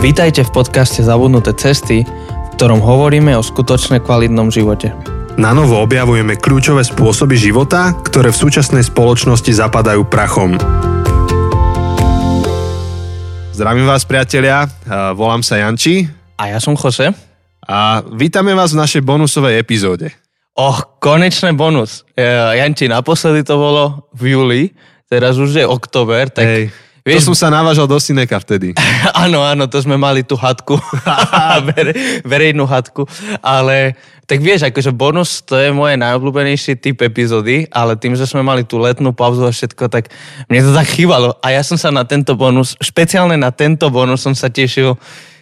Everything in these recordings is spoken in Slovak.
Vítajte v podcaste Zabudnuté cesty, v ktorom hovoríme o skutočne kvalitnom živote. Na novo objavujeme kľúčové spôsoby života, ktoré v súčasnej spoločnosti zapadajú prachom. Zdravím vás, priatelia. A Volám sa Janči A ja som Jose. a vítame vás v našej bonusovej epizóde. Oh, konečný bonus. E, Janči, naposledy to bolo v júli, teraz už je október, tak... Hej, to som sa navážal do Sineka vtedy. Áno, áno, to sme mali tú Vere, verejnú hatku, ale tak vieš, akože bonus to je moje najobľúbenejší typ epizódy, ale tým, že sme mali tú letnú pauzu a všetko, tak mne to tak chýbalo a ja som sa na tento bonus, špeciálne na tento bonus som sa tešil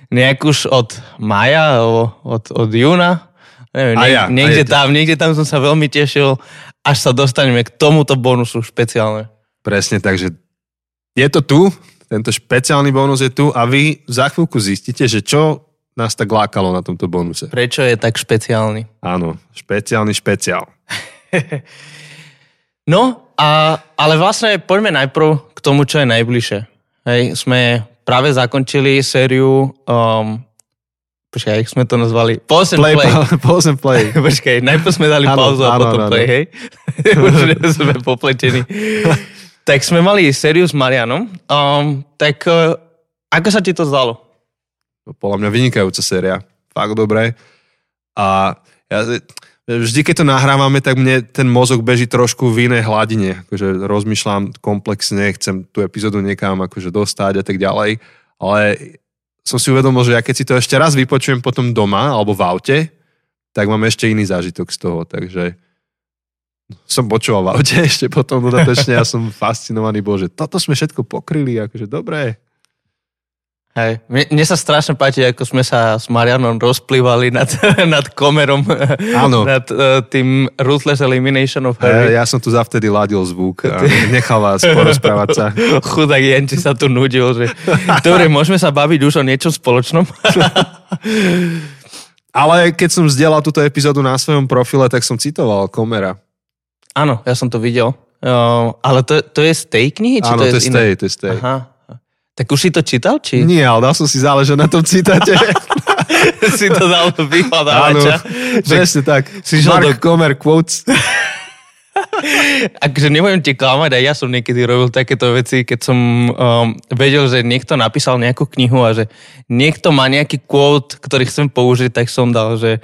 nejak už od maja, alebo od, od júna, neviem, A ja, a niekde ja. tam, niekde tam som sa veľmi tešil, až sa dostaneme k tomuto bonusu špeciálne. Presne, takže je to tu, tento špeciálny bonus je tu a vy za chvíľku zistíte, že čo nás tak lákalo na tomto bonuse. Prečo je tak špeciálny? Áno, špeciálny špeciál. No, a, ale vlastne poďme najprv k tomu, čo je najbližšie. Hej, sme práve zakončili sériu, um, počkaj, jak sme to nazvali? Pause and Play, play. pause and play. Počkaj, najprv sme dali pauzu a potom áno, play, hej? Už sme popletení. Tak sme mali sériu s Marianom. Um, tak uh, ako sa ti to zdalo? Podľa mňa vynikajúca séria. Fakt dobré. A ja, vždy, keď to nahrávame, tak mne ten mozog beží trošku v inej hladine. Akože rozmýšľam komplexne, chcem tú epizódu niekam akože dostať a tak ďalej. Ale som si uvedomil, že ja keď si to ešte raz vypočujem potom doma alebo v aute, tak mám ešte iný zážitok z toho. Takže som počúval v aute ešte potom dodatočne a som fascinovaný, bože, toto sme všetko pokryli, akože dobré. Hej. Mne, mne sa strašne páči, ako sme sa s Marianom rozplývali nad, nad komerom, Áno. nad uh, tým Ruthless Elimination of E, Harry. ja som tu zavtedy ladil zvuk a nechal vás porozprávať sa. Chudák Janči sa tu nudil, že dobre, môžeme sa baviť už o niečom spoločnom. Ale keď som zdieľal túto epizódu na svojom profile, tak som citoval Komera. Áno, ja som to videl. Uh, ale to, to je z tej knihy? Či Áno, to je z z inej? tej, to je z tej. Aha. Tak už si to čítal, či Nie, ale dal som si záležať na tom citáte. si to dal do vyhľadávača? Presne tak. si Mark do- Comer quotes. Akože nebudem ti klamať, aj ja som niekedy robil takéto veci, keď som um, vedel, že niekto napísal nejakú knihu a že niekto má nejaký quote, ktorý chcem použiť, tak som dal, že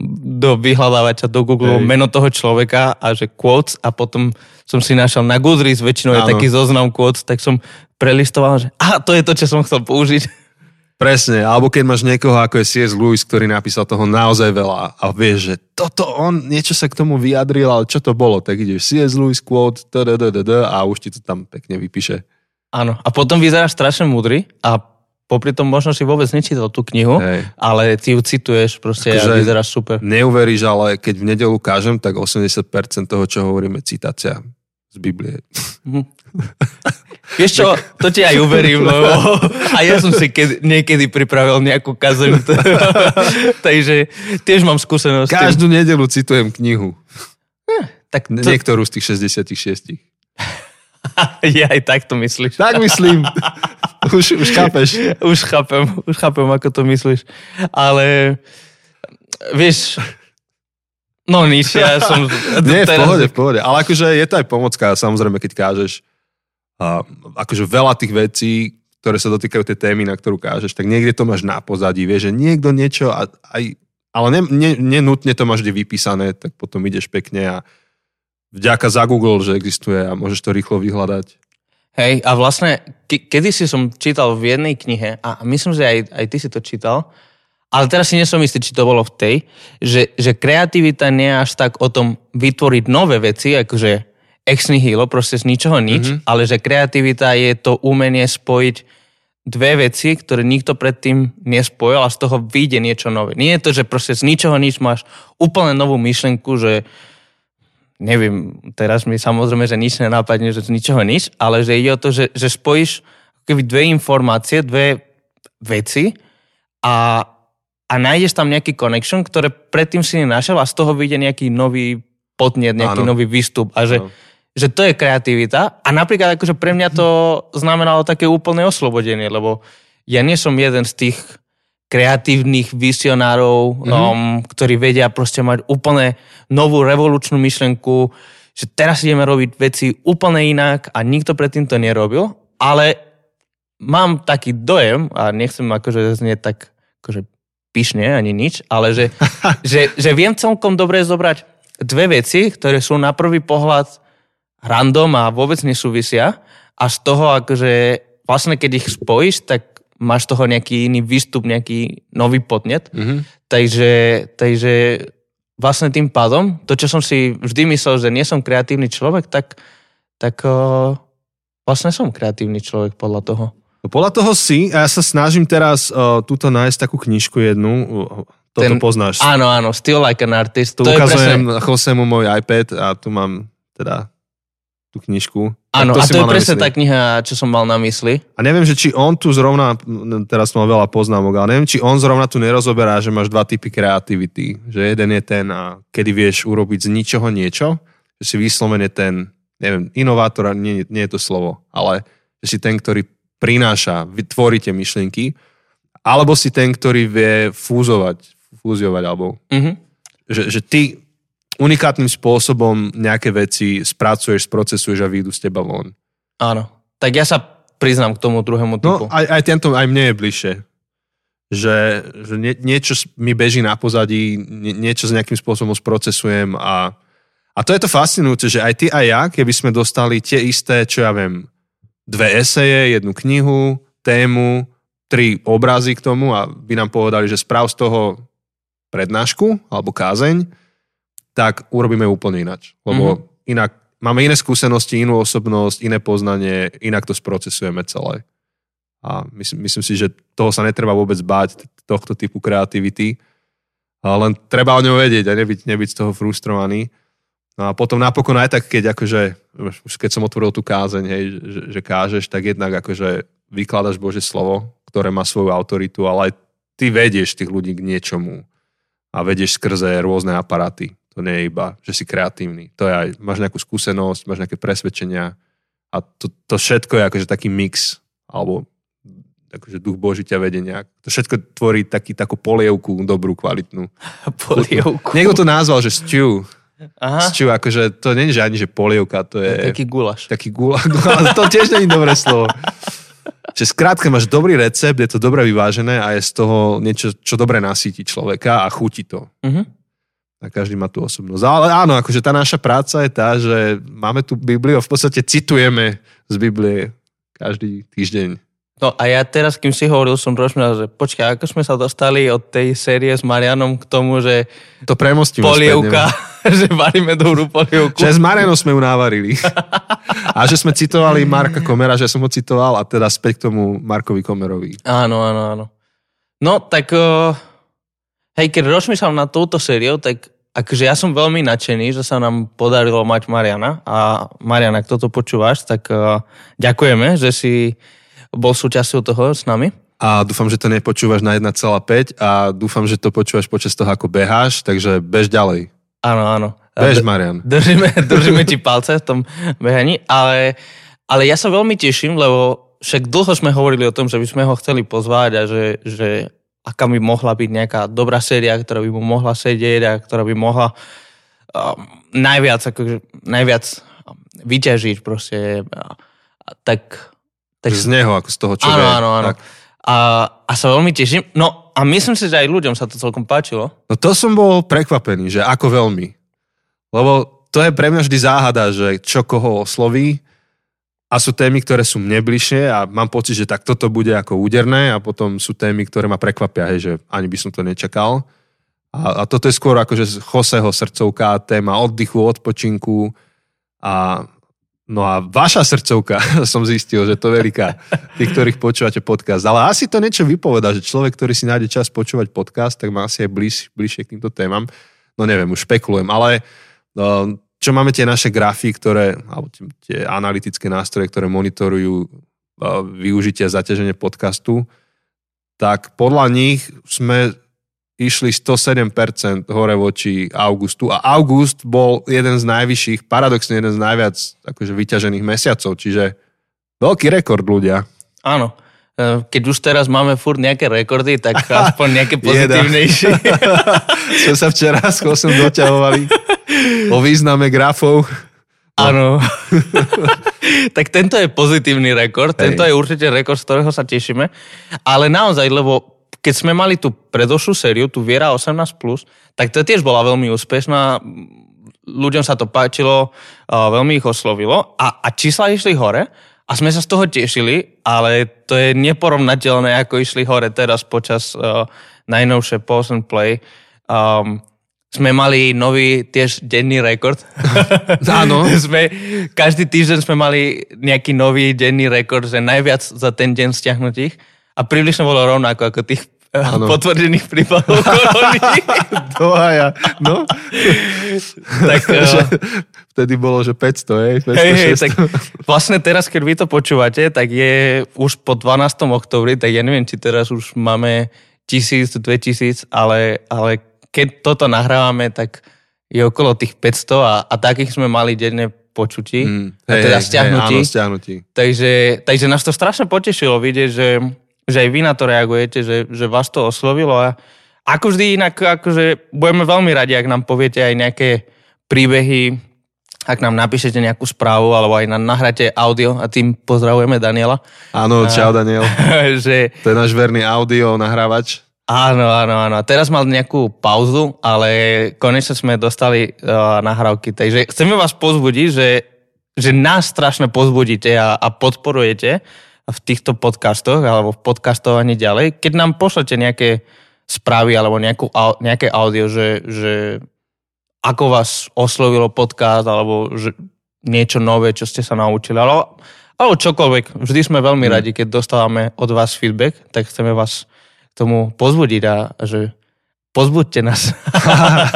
do vyhľadávača, do Google Hej. meno toho človeka a že quotes a potom som si našiel na Goodreads, väčšinou je Áno. taký zoznam quotes, tak som prelistoval, že aha, to je to, čo som chcel použiť. Presne, alebo keď máš niekoho ako je C.S. Lewis, ktorý napísal toho naozaj veľa a vieš, že toto on, niečo sa k tomu vyjadril, ale čo to bolo, tak ideš C.S. Lewis quote, a už ti to tam pekne vypíše. Áno. A potom vyzeráš strašne múdry a popri tom možno si vôbec nečítal tú knihu, Hej. ale ty ju cituješ proste a Akože- vyzeráš super. Neuveríš, ale keď v nedelu kážem, tak 80% toho, čo hovoríme, citácia z Biblie. Vieš čo, to ti aj uverím, lebo a ja som si keď, niekedy pripravil nejakú kazeň, takže tiež mám skúsenosť. Každú nedelu citujem knihu. Tak to, Niektorú z tých 66. ja aj tak to myslíš. Tak myslím. už, už chápeš. Už chápem, už chápem, ako to myslíš. Ale vieš, no nič, ja som... Nie, v pohode, v pohode. Ale akože je to aj pomocka, samozrejme, keď kážeš a, akože veľa tých vecí, ktoré sa dotýkajú tej témy, na ktorú kážeš, tak niekde to máš na pozadí, vieš, že niekto niečo, a, aj, ale ne, ne, nenutne to máš vždy vypísané, tak potom ideš pekne a vďaka za Google, že existuje a môžeš to rýchlo vyhľadať. Hej, a vlastne, ke- kedy si som čítal v jednej knihe, a myslím, že aj, aj ty si to čítal, ale teraz si nesom istý, či to bolo v tej, že, že kreativita nie je až tak o tom vytvoriť nové veci, akože ex nihilo, proste z ničoho nič, mm-hmm. ale že kreativita je to umenie spojiť dve veci, ktoré nikto predtým nespojil a z toho vyjde niečo nové. Nie je to, že proste z ničoho nič máš úplne novú myšlenku, že neviem, teraz mi samozrejme, že nič nenápadne, že z ničoho nič, ale že ide o to, že, že spojíš keby dve informácie, dve veci a, a nájdeš tam nejaký connection, ktoré predtým si nenašiel a z toho vyjde nejaký nový podnet, nejaký Áno. nový výstup a že, Áno. že to je kreativita a napríklad akože pre mňa to znamenalo také úplné oslobodenie, lebo ja nie som jeden z tých kreatívnych visionárov, mm-hmm. um, ktorí vedia proste mať úplne novú revolučnú myšlenku, že teraz ideme robiť veci úplne inak a nikto predtým to nerobil, ale mám taký dojem, a nechcem akože znieť tak akože pyšne ani nič, ale že, že, že viem celkom dobre zobrať dve veci, ktoré sú na prvý pohľad random a vôbec nesúvisia a z toho akože vlastne keď ich spojíš, tak máš toho nejaký iný výstup, nejaký nový podnet. Mm-hmm. Takže, takže vlastne tým pádom, to, čo som si vždy myslel, že nie som kreatívny človek, tak, tak uh, vlastne som kreatívny človek podľa toho. No podľa toho si, a ja sa snažím teraz uh, túto nájsť takú knižku jednu, uh, toto Ten, poznáš. Áno, áno, Still Like an Artist. Tu to ukazujem presne... Josemu môj iPad a tu mám teda tú knižku. Áno, a to je presne tá kniha, čo som mal na mysli. A neviem, že či on tu zrovna, teraz mal veľa poznámok, ale neviem, či on zrovna tu nerozoberá, že máš dva typy kreativity. Že jeden je ten, a kedy vieš urobiť z ničoho niečo, že si vyslovene ten, neviem, inovátor, nie, nie je to slovo, ale že si ten, ktorý prináša, vytvorí tie myšlienky, alebo si ten, ktorý vie fúzovať, fúziovať, alebo mm-hmm. že, že ty unikátnym spôsobom nejaké veci spracuješ, sprocesuješ a vyjdú z teba von. Áno. Tak ja sa priznám k tomu druhému no, typu. No, aj, aj tento, aj mne je bližšie. Že, že nie, niečo mi beží na pozadí, nie, niečo s nejakým spôsobom sprocesujem a, a to je to fascinujúce, že aj ty aj ja, keby sme dostali tie isté, čo ja viem, dve eseje, jednu knihu, tému, tri obrazy k tomu a by nám povedali, že sprav z toho prednášku alebo kázeň, tak urobíme úplne inač. Lebo mm-hmm. inak máme iné skúsenosti, inú osobnosť, iné poznanie, inak to sprocesujeme celé. A myslím, myslím si, že toho sa netreba vôbec báť, tohto typu kreativity. A len treba o ňom vedieť a nebyť, nebyť z toho frustrovaný. No a potom napokon aj tak, keď akože, už keď som otvoril tú kázeň, hej, že, že kážeš, tak jednak akože vykladaš Bože slovo, ktoré má svoju autoritu, ale aj ty vedieš tých ľudí k niečomu a vedieš skrze rôzne aparáty. To nie je iba, že si kreatívny. To je aj, máš nejakú skúsenosť, máš nejaké presvedčenia a to, to všetko je akože taký mix, alebo akože duch Boží ťa vedenia. To všetko tvorí taký, takú polievku dobrú, kvalitnú. Polievku. Niekto to nazval, že stew. Aha. Stew, akože to nie je ani, že polievka, to je... Taký gulaš. Taký gulaš, to tiež je dobré slovo. Že skrátka máš dobrý recept, je to dobre vyvážené a je z toho niečo, čo dobre nasíti človeka a chutí to. Uh-huh a každý má tú osobnosť. Ale áno, akože tá naša práca je tá, že máme tu Bibliu a v podstate citujeme z Biblie každý týždeň. No a ja teraz, kým si hovoril, som rozmýšľal, že počkaj, ako sme sa dostali od tej série s Marianom k tomu, že to premostíme polievka, že varíme dobrú polievku. Že s Marianom sme ju navarili. a že sme citovali Marka Komera, že som ho citoval a teda späť k tomu Markovi Komerovi. Áno, áno, áno. No, tak uh, hej, keď rozmýšľam na túto sériu, tak akože ja som veľmi nadšený, že sa nám podarilo mať Mariana a Mariana, ak toto počúvaš, tak uh, ďakujeme, že si bol súčasťou toho s nami. A dúfam, že to nepočúvaš na 1,5 a dúfam, že to počúvaš počas toho, ako beháš, takže bež ďalej. Áno, áno. Bež, Marian. Držíme, držíme ti palce v tom behaní, ale, ale ja sa veľmi teším, lebo však dlho sme hovorili o tom, že by sme ho chceli pozvať a že, že aká by mohla byť nejaká dobrá séria, ktorá by mu mohla sedieť a ktorá by mohla um, najviac, akože, najviac um, vyťažiť proste. Uh, tak, tak... Z neho, ako z toho, čo áno, vie. Áno, áno. A, a sa veľmi teším. No a myslím si, že aj ľuďom sa to celkom páčilo. No to som bol prekvapený, že ako veľmi. Lebo to je pre mňa vždy záhada, že čo koho osloví a sú témy, ktoré sú mne bližšie a mám pocit, že tak toto bude ako úderné a potom sú témy, ktoré ma prekvapia, hej, že ani by som to nečakal. A, a toto je skôr akože Joseho srdcovka, téma oddychu, odpočinku a No a vaša srdcovka, som zistil, že to veľká, tí, ktorých počúvate podcast. Ale asi to niečo vypoveda, že človek, ktorý si nájde čas počúvať podcast, tak má asi aj bliž, bližšie k týmto témam. No neviem, už špekulujem, ale no, čo máme tie naše grafy, ktoré, alebo tie analytické nástroje, ktoré monitorujú využitie a zaťaženie podcastu, tak podľa nich sme išli 107% hore voči augustu a august bol jeden z najvyšších, paradoxne jeden z najviac akože vyťažených mesiacov, čiže veľký rekord ľudia. Áno. Eh, keď už teraz máme furt nejaké rekordy, tak aspoň nejaké pozitívnejšie. Sme sa včera s Chosom doťahovali o význame grafov. Áno. tak tento je pozitívny rekord, Hej. tento je určite rekord, z ktorého sa tešíme. Ale naozaj, lebo keď sme mali tú predošlú sériu, tú Viera 18+, tak to tiež bola veľmi úspešná. Ľuďom sa to páčilo, veľmi ich oslovilo a, a čísla išli hore a sme sa z toho tešili, ale to je neporovnateľné, ako išli hore teraz počas uh, najnovšie Pause and Play. Um, sme mali nový tiež denný rekord. Áno. sme, každý týždeň sme mali nejaký nový denný rekord, že najviac za ten deň stiahnutých. A približne bolo rovnako ako tých ano. potvrdených prípadov korony. Dohaja, no. tak, uh, vtedy bolo, že 500, hej? 500, hej, hej, tak vlastne teraz, keď vy to počúvate, tak je už po 12. oktobri, tak ja neviem, či teraz už máme 1000, 2000, ale, ale keď toto nahrávame, tak je okolo tých 500 a, a takých sme mali denne počutí, mm, hej, teda stiahnutí. Hej, áno, stiahnutí. Takže, takže nás to strašne potešilo vidieť, že že aj vy na to reagujete, že, že vás to oslovilo a ako vždy inak, akože budeme veľmi radi, ak nám poviete aj nejaké príbehy, ak nám napíšete nejakú správu, alebo aj nám nahráte audio a tým pozdravujeme Daniela. Áno, čau Daniel. že... To je náš verný audio nahrávač. Áno, áno, áno. Teraz mal nejakú pauzu, ale konečne sme dostali uh, nahrávky. Takže chceme vás pozbudiť, že, že nás strašne pozbudíte a, a podporujete v týchto podcastoch alebo v podcastovaní ďalej, keď nám pošlete nejaké správy alebo nejakú, nejaké audio, že, že ako vás oslovilo podcast alebo že niečo nové, čo ste sa naučili, alebo, alebo čokoľvek. Vždy sme veľmi mm. radi, keď dostávame od vás feedback, tak chceme vás tomu pozbudiť a, že pozbuďte nás.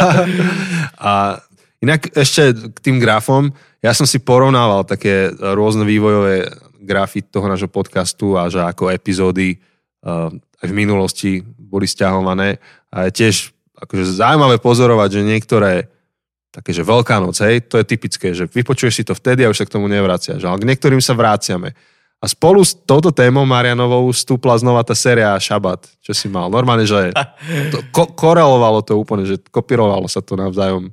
a inak ešte k tým grafom, ja som si porovnával také rôzne vývojové grafy toho nášho podcastu a že ako epizódy uh, aj v minulosti boli stiahované. A je tiež akože zaujímavé pozorovať, že niektoré také, že Veľká noc, hej, to je typické, že vypočuješ si to vtedy a už sa k tomu nevraciaš. Ale k niektorým sa vráciame. A spolu s touto témou Marianovou stúpla znova tá séria Šabat, čo si mal. Normálne, že to ko- korelovalo to úplne, že kopírovalo sa to navzájom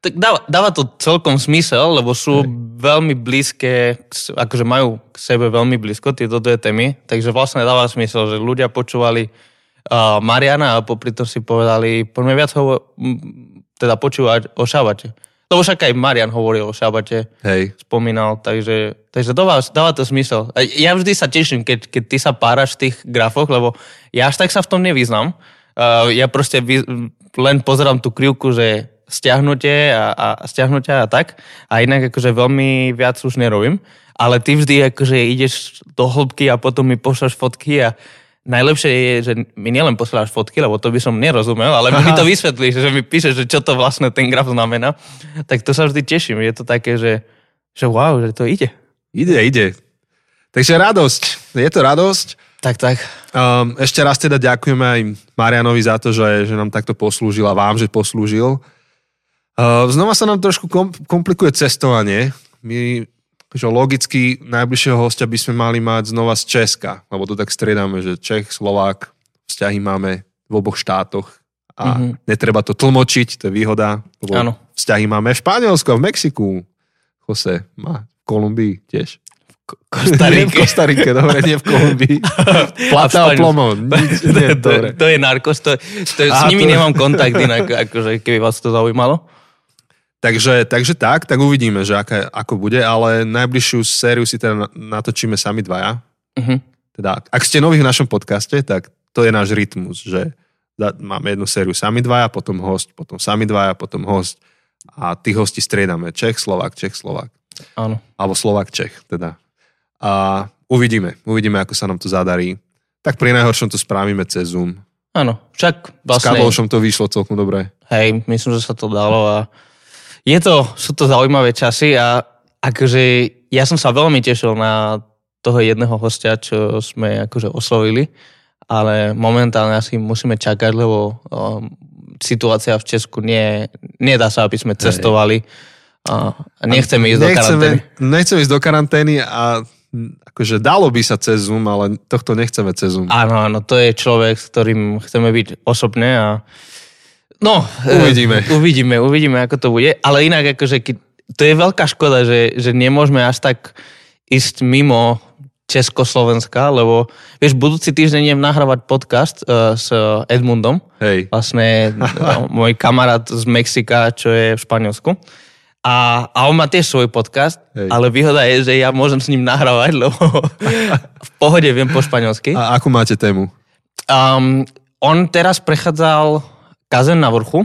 tak dáva, dáva to celkom smysel, lebo sú Hej. veľmi blízke, akože majú k sebe veľmi blízko tieto dve témy, takže vlastne dáva smysel, že ľudia počúvali uh, Mariana a popri tom si povedali, poďme viac hovo- teda počúvať o šabate. Lebo však aj Marian hovoril o šabate, Hej. spomínal, takže, takže dáva, dáva to smysel. A ja vždy sa teším, keď, keď ty sa páraš v tých grafoch, lebo ja až tak sa v tom nevyznam. Uh, ja proste vy, len pozerám tú krivku, že stiahnutie a, a stiahnutia a tak. A inak akože veľmi viac už nerobím. Ale ty vždy akože ideš do hĺbky a potom mi pošleš fotky a najlepšie je, že mi nielen posielaš fotky, lebo to by som nerozumel, ale mi to vysvetlíš, že mi píšeš, že čo to vlastne ten graf znamená. Tak to sa vždy teším. Je to také, že, že wow, že to ide. Ide, ide. Takže radosť. Je to radosť. Tak, tak. Um, ešte raz teda ďakujeme aj Marianovi za to, že, že nám takto poslúžil a vám, že poslúžil. Uh, znova sa nám trošku komplikuje cestovanie. My že logicky najbližšieho hostia by sme mali mať znova z Česka, lebo to tak striedame, že Čech, Slovák, vzťahy máme v oboch štátoch a mm-hmm. netreba to tlmočiť, to je výhoda, lebo ano. vzťahy máme v Španielsku a v Mexiku. Jose má v Kolumbii tiež. Kostarike. v Kostarike, dobre, nie v Kolumbii. Plata a plomo. to, to, to, je narkos, to, to, s nimi to... nemám kontakt inak, akože keby vás to zaujímalo. Takže, takže tak, tak uvidíme, že aká, ako bude, ale najbližšiu sériu si teda natočíme sami dvaja. Uh-huh. Teda, ak ste noví v našom podcaste, tak to je náš rytmus, že máme jednu sériu sami dvaja, potom host, potom sami dvaja, potom host a tých hostí striedame Čech, Slovák, Čech, Slovák. Áno. Alebo Slovák, Čech, teda. A uvidíme, uvidíme, ako sa nám to zadarí. Tak pri najhoršom to spravíme cez Zoom. Áno, však vlastne... S to vyšlo celkom dobre. Hej, myslím, že sa to dalo a je to, sú to zaujímavé časy a akože ja som sa veľmi tešil na toho jedného hostia, čo sme akože oslovili, ale momentálne asi musíme čakať, lebo um, situácia v Česku nie, nedá sa, aby sme cestovali a nechceme ísť nechceme, do karantény. Nechceme ísť do karantény a akože dalo by sa cez Zoom, ale tohto nechceme cez Zoom. Áno, áno, to je človek, s ktorým chceme byť osobne a no, Uvidíme. E, uvidíme, uvidíme, ako to bude, ale inak akože to je veľká škoda, že, že nemôžeme až tak ísť mimo Československa, lebo vieš, budúci týždeň idem nahrávať podcast uh, s Edmundom, Hej. vlastne no, môj kamarát z Mexika, čo je v Španielsku. A, a on má tiež svoj podcast, Hej. ale výhoda je, že ja môžem s ním nahrávať, lebo v pohode viem po španielsky. A akú máte tému? Um, on teraz prechádzal kazen na vrchu,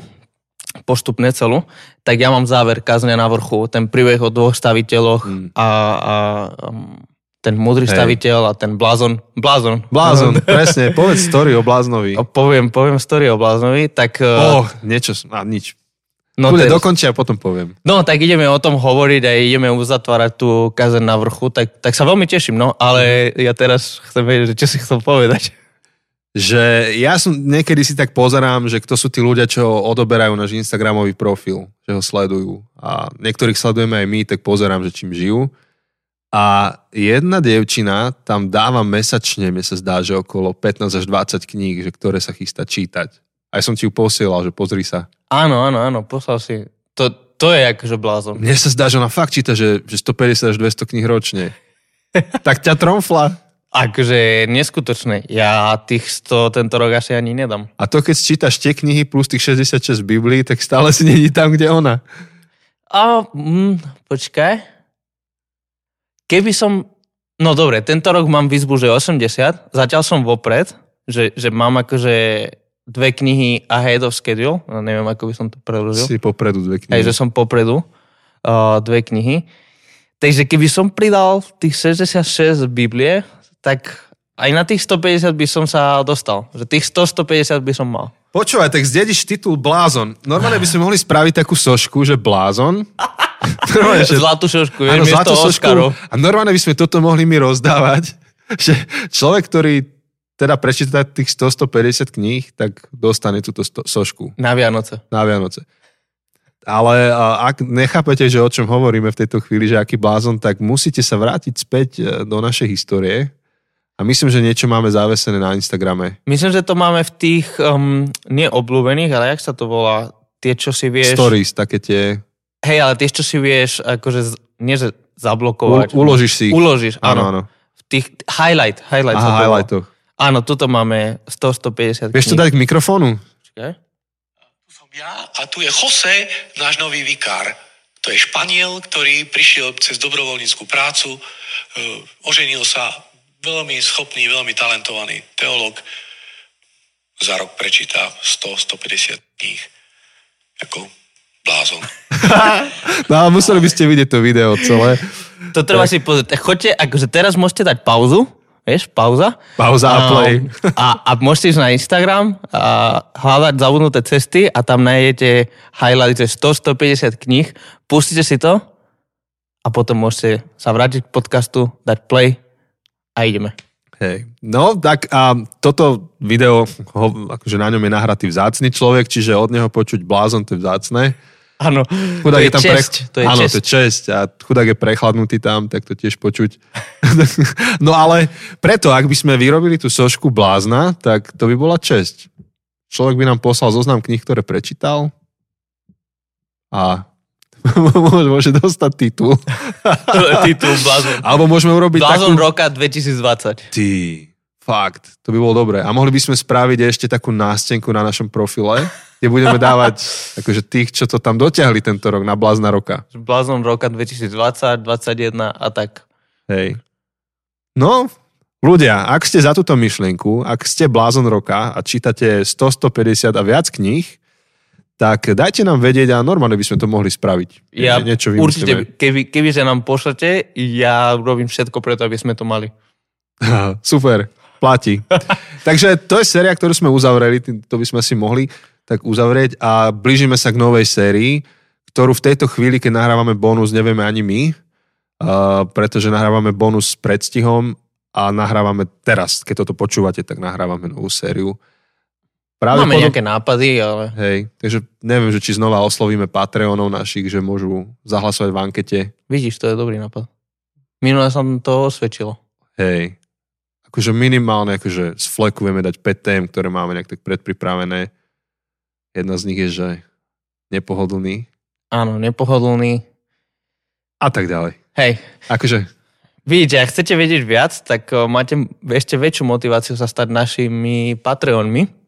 postupne celú, tak ja mám záver kazne na vrchu, ten príbeh o dvoch staviteľoch Mm. a, a um, ten múdry staviteľ a ten blázon. Blázon. Blázon, presne, povedz story o bláznovi. O, poviem, poviem story o bláznovi, tak... Oh, uh, niečo, a nič. no, Bude ten- dokončia a potom poviem. No, tak ideme o tom hovoriť a ideme uzatvárať tú kazen na vrchu, tak, tak sa veľmi teším, no, ale ja teraz chcem vedieť, že čo si chcel povedať. Že ja som niekedy si tak pozerám, že kto sú tí ľudia, čo odoberajú náš Instagramový profil, že ho sledujú. A niektorých sledujeme aj my, tak pozerám, že čím žijú. A jedna dievčina tam dáva mesačne, mne sa zdá, že okolo 15 až 20 kníh, že ktoré sa chystá čítať. Aj som ti ju posielal, že pozri sa. Áno, áno, áno, poslal si. To, to je akože blázon. Mne sa zdá, že ona fakt číta, že, že 150 až 200 kníh ročne. tak ťa tromfla. Akože neskutočné. Ja tých 100 tento rok asi ani nedám. A to keď čítaš tie knihy plus tých 66 Biblii, tak stále si není tam, kde ona. A, mm, počkaj. Keby som... No dobre, tento rok mám výzbu, že 80. Zatiaľ som vopred, že, že mám akože dve knihy ahead of schedule. No, neviem, ako by som to preložil. Si popredu dve knihy. Hej, že som popredu uh, dve knihy. Takže keby som pridal tých 66 Biblie, tak aj na tých 150 by som sa dostal. Že tých 100-150 by som mal. Počúvaj, tak zdediš titul Blázon. Normálne by sme mohli spraviť takú sošku, že Blázon. Normálne, že... Zlatú šošku, Áno, vieš, miesto zlatú sošku. Oscarov. A normálne by sme toto mohli mi rozdávať, že človek, ktorý teda prečíta tých 100-150 kníh, tak dostane túto sto- sošku Na Vianoce. na Vianoce. Ale ak nechápete, že o čom hovoríme v tejto chvíli, že aký blázon, tak musíte sa vrátiť späť e, do našej histórie. A myslím, že niečo máme zavesené na Instagrame. Myslím, že to máme v tých um, neobľúbených, ale jak sa to volá? Tie, čo si vieš... Stories, také tie... Hej, ale tie, čo si vieš, akože, z- nie že U, zablokovať. uložíš si ich. Uložíš, Áno, áno. V tých highlight, highlight. Aha, highlightoch. Áno, tuto máme 100-150 Vieš to dať k mikrofónu? Počkaj. Tu som ja a tu je Jose, náš nový vikár. To je Španiel, ktorý prišiel cez dobrovoľníckú prácu, e, oženil sa, veľmi schopný, veľmi talentovaný teológ. Za rok prečíta 100-150 kníh. Ako blázon. No ale museli by ste vidieť to video celé. To treba si pozrieť. Choďte, akože teraz môžete dať pauzu, vieš, pauza. Pauza a play. A, a môžete ísť na Instagram a hľadať zabudnuté cesty a tam nájdete highlight, že 100-150 kníh. Pustite si to a potom môžete sa vrátiť k podcastu, dať play a ideme. Hej. No, tak a toto video, ho, akože na ňom je nahratý vzácny človek, čiže od neho počuť blázon, to je vzácne. Áno, Chudák to je tam česť. To je Áno, česť. to je česť a chudák je prechladnutý tam, tak to tiež počuť. no ale preto, ak by sme vyrobili tú sošku blázna, tak to by bola česť. Človek by nám poslal zoznam kníh, ktoré prečítal a môže, môže dostať titul. Titul Blázon. Alebo môžeme urobiť Blázon takú... roka 2020. Ty, fakt, to by bolo dobré. A mohli by sme spraviť ešte takú nástenku na našom profile, kde budeme dávať akože tých, čo to tam dotiahli tento rok na blázna roka. Blázon roka 2020, 2021 a tak. Hej. No, ľudia, ak ste za túto myšlienku, ak ste blázon roka a čítate 100, 150 a viac kníh, tak dajte nám vedieť a normálne by sme to mohli spraviť. Ja Nie- Niečo vymyslíme. určite, keby, keby sa nám pošlete, ja robím všetko preto, aby sme to mali. Super, platí. Takže to je séria, ktorú sme uzavreli, to by sme si mohli tak uzavrieť a blížime sa k novej sérii, ktorú v tejto chvíli, keď nahrávame bonus, nevieme ani my, uh, pretože nahrávame bonus s predstihom a nahrávame teraz, keď toto počúvate, tak nahrávame novú sériu. Práve Máme nejaké nápady, ale Hej, takže neviem, že či znova oslovíme Patreonov našich, že môžu zahlasovať v ankete. vidíš, to je dobrý nápad. Minule sa nám to osvedčilo. Hej. Akože minimálne, akože z fleku vieme dať 5 tém, ktoré máme nejak tak predpripravené. Jedna z nich je, že nepohodlný Áno, nepohodlný. a tak ďalej. Hej, Akože, vidíte, ak chcete vedieť viac, tak o, máte ešte väčšiu motiváciu sa stať našimi Patreonmi,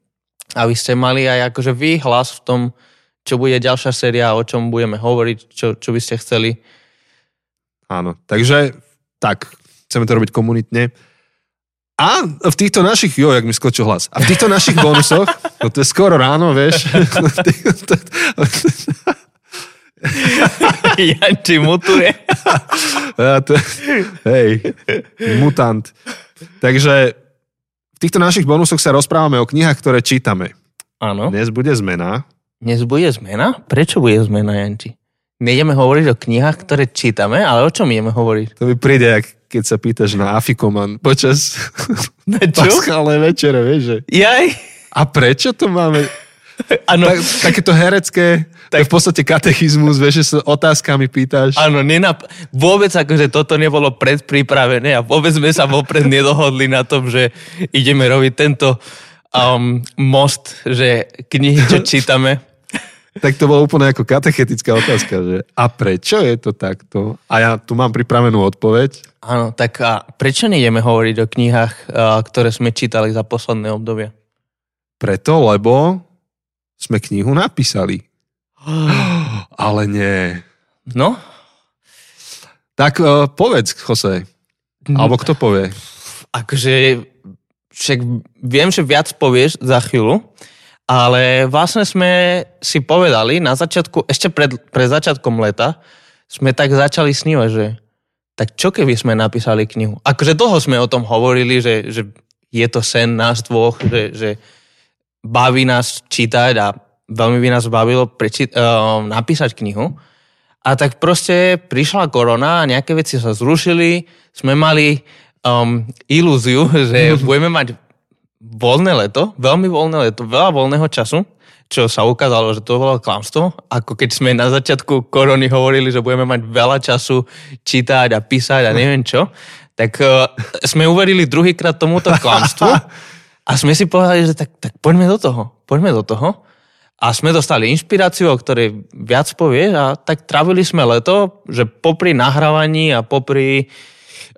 aby ste mali aj akože vy hlas v tom, čo bude ďalšia séria, o čom budeme hovoriť, čo, čo by ste chceli. áno. Takže, tak, chceme to robiť komunitne. A v týchto našich, jo, jak mi skočil hlas. A v týchto našich bonusoch, no to je skoro ráno, vieš. Janči mutuje. Hej, mutant. Takže v týchto našich bonusoch sa rozprávame o knihách, ktoré čítame. Áno. Dnes bude zmena. Dnes bude zmena? Prečo bude zmena, Janči? Nejdeme hovoriť o knihách, ktoré čítame, ale o čom ideme hovoriť? To mi príde, keď sa pýtaš na Afikoman počas Na čo? paschálnej večere, vieš, že Jaj? a prečo to máme? Áno, Tak, takéto herecké, tak... v podstate katechizmus, vieš, že sa otázkami pýtaš. áno nenap- vôbec akože toto nebolo predpripravené a vôbec sme sa vopred nedohodli na tom, že ideme robiť tento um, most, že knihy, čo čítame. Tak to bola úplne ako katechetická otázka, že a prečo je to takto? A ja tu mám pripravenú odpoveď. Áno, tak a prečo nejdeme hovoriť o knihách, ktoré sme čítali za posledné obdobie? Preto, lebo sme knihu napísali. Ale nie. No, Tak uh, povedz, Jose. Alebo kto povie? akože však viem, že viac povieš za chvíľu, ale vlastne sme si povedali na začiatku, ešte pred, pred začiatkom leta, sme tak začali snívať, že tak čo keby sme napísali knihu? Akože dlho sme o tom hovorili, že, že je to sen nás dvoch, že, že baví nás čítať a veľmi by nás bavilo preči- uh, napísať knihu. A tak proste prišla korona a nejaké veci sa zrušili. Sme mali um, ilúziu, že budeme mať voľné leto, veľmi voľné leto, veľa voľného času, čo sa ukázalo, že to bolo klamstvo. Ako keď sme na začiatku korony hovorili, že budeme mať veľa času čítať a písať a neviem čo, tak uh, sme uverili druhýkrát tomuto klamstvu a sme si povedali, že tak, tak poďme do toho, poďme do toho. A sme dostali inšpiráciu, o ktorej viac povieš a tak travili sme leto, že popri nahrávaní a popri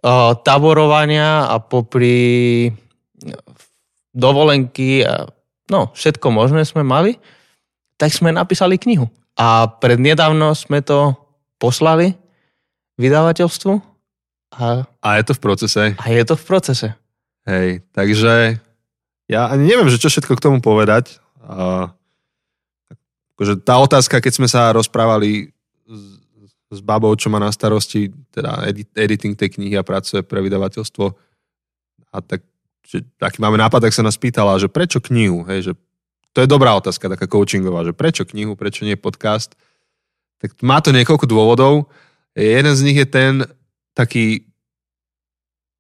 uh, taborovania a popri uh, dovolenky a no, všetko možné sme mali, tak sme napísali knihu. A prednedávno sme to poslali vydavateľstvu a, A je to v procese. a je to v procese. Hej, takže ja ani neviem, že čo všetko k tomu povedať. A, akože tá otázka, keď sme sa rozprávali s, s babou, čo má na starosti teda edit, editing tej knihy a pracuje pre vydavateľstvo a tak, že taký máme nápad, tak sa nás pýtala, že prečo knihu, hej, že to je dobrá otázka, taká coachingová, že prečo knihu, prečo nie podcast. Tak má to niekoľko dôvodov. Jeden z nich je ten taký,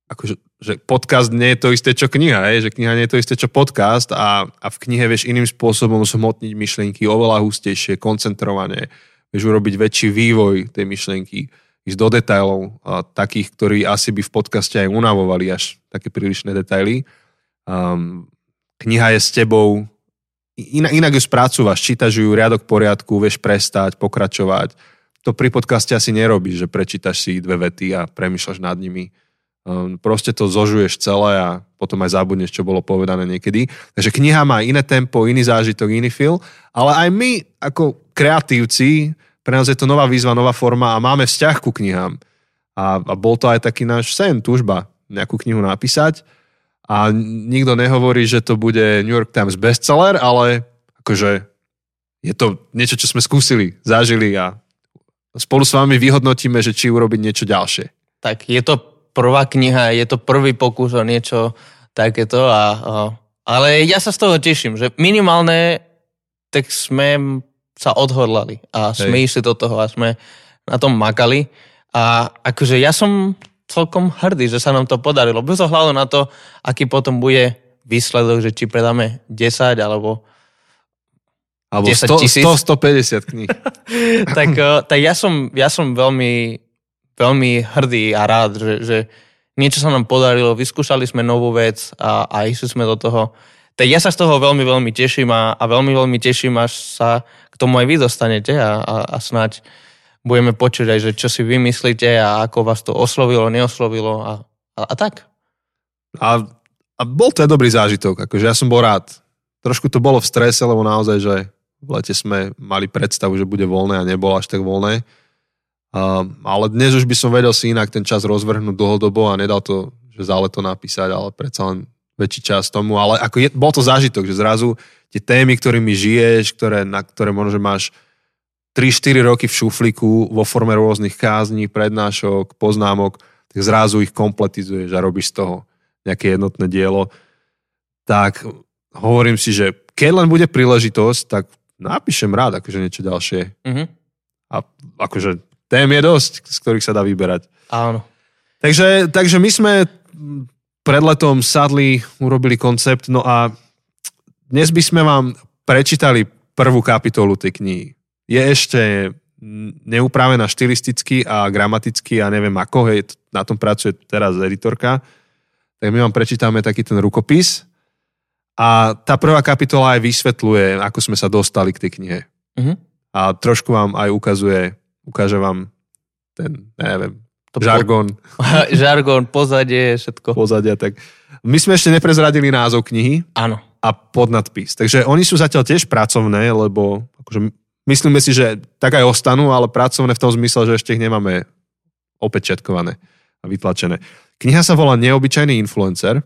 akože, že podcast nie je to isté, čo kniha, hej? že kniha nie je to isté, čo podcast a, a v knihe vieš iným spôsobom zhmotniť myšlienky oveľa hustejšie, koncentrované, vieš urobiť väčší vývoj tej myšlienky, ísť do detailov, a takých, ktorí asi by v podcaste aj unavovali až také prílišné detaily. Um, kniha je s tebou, inak, inak ju spracúvaš, čítaš ju riadok poriadku, vieš prestať, pokračovať. To pri podcaste asi nerobíš, že prečítaš si dve vety a premýšľaš nad nimi. Um, proste to zožuješ celé a potom aj zabudneš, čo bolo povedané niekedy. Takže kniha má iné tempo, iný zážitok, iný feel, ale aj my ako kreatívci, pre nás je to nová výzva, nová forma a máme vzťah ku knihám. A, a bol to aj taký náš sen, túžba nejakú knihu napísať. A nikto nehovorí, že to bude New York Times bestseller, ale akože je to niečo, čo sme skúsili, zažili a spolu s vami vyhodnotíme, že či urobiť niečo ďalšie. Tak je to prvá kniha, je to prvý pokus o niečo takéto. A, a, ale ja sa z toho teším, že minimálne tak sme sa odhodlali a sme Hej. išli do toho a sme na tom makali. A akože ja som celkom hrdý, že sa nám to podarilo. Bez ohľadu na to, aký potom bude výsledok, že či predáme 10 alebo Alebo 10 100, tisíc. 100, 150 kníh. tak, eh, tak ja, som, ja som veľmi, veľmi hrdý a rád, že, že niečo sa nám podarilo, vyskúšali sme novú vec a, a išli sme do toho. Tak ja sa z toho veľmi, veľmi teším a, a veľmi, veľmi teším, až sa k tomu aj vy dostanete a, a, a snáď budeme počuť aj, že čo si vymyslíte a ako vás to oslovilo, neoslovilo a, a, a tak. A, a bol to aj dobrý zážitok, akože ja som bol rád. Trošku to bolo v strese, lebo naozaj, že v lete sme mali predstavu, že bude voľné a nebolo až tak voľné. Uh, ale dnes už by som vedel si inak ten čas rozvrhnúť dlhodobo a nedal to, že za leto napísať, ale predsa len väčší čas tomu. Ale ako je, bol to zážitok, že zrazu tie témy, ktorými žiješ, ktoré, na ktoré možno, že máš 3-4 roky v šufliku vo forme rôznych kázní, prednášok, poznámok, tak zrazu ich kompletizuješ a robíš z toho nejaké jednotné dielo. Tak hovorím si, že keď len bude príležitosť, tak napíšem rád akože niečo ďalšie. Mm-hmm. A akože tém je dosť, z ktorých sa dá vyberať. Áno. Takže, takže my sme pred letom sadli, urobili koncept, no a dnes by sme vám prečítali prvú kapitolu tej knihy. Je ešte neupravená štilisticky a gramaticky a neviem ako, hej, na tom pracuje teraz editorka. Tak my vám prečítame taký ten rukopis a tá prvá kapitola aj vysvetľuje, ako sme sa dostali k tej knihe. Uh-huh. A trošku vám aj ukazuje ukáže vám ten, neviem, to žargón. Po, žargón, pozadie, všetko. Pozadia, tak. My sme ešte neprezradili názov knihy. Áno. A podnadpis. Takže oni sú zatiaľ tiež pracovné, lebo akože myslíme si, že tak aj ostanú, ale pracovné v tom zmysle, že ešte ich nemáme opečetkované a vytlačené. Kniha sa volá Neobyčajný influencer,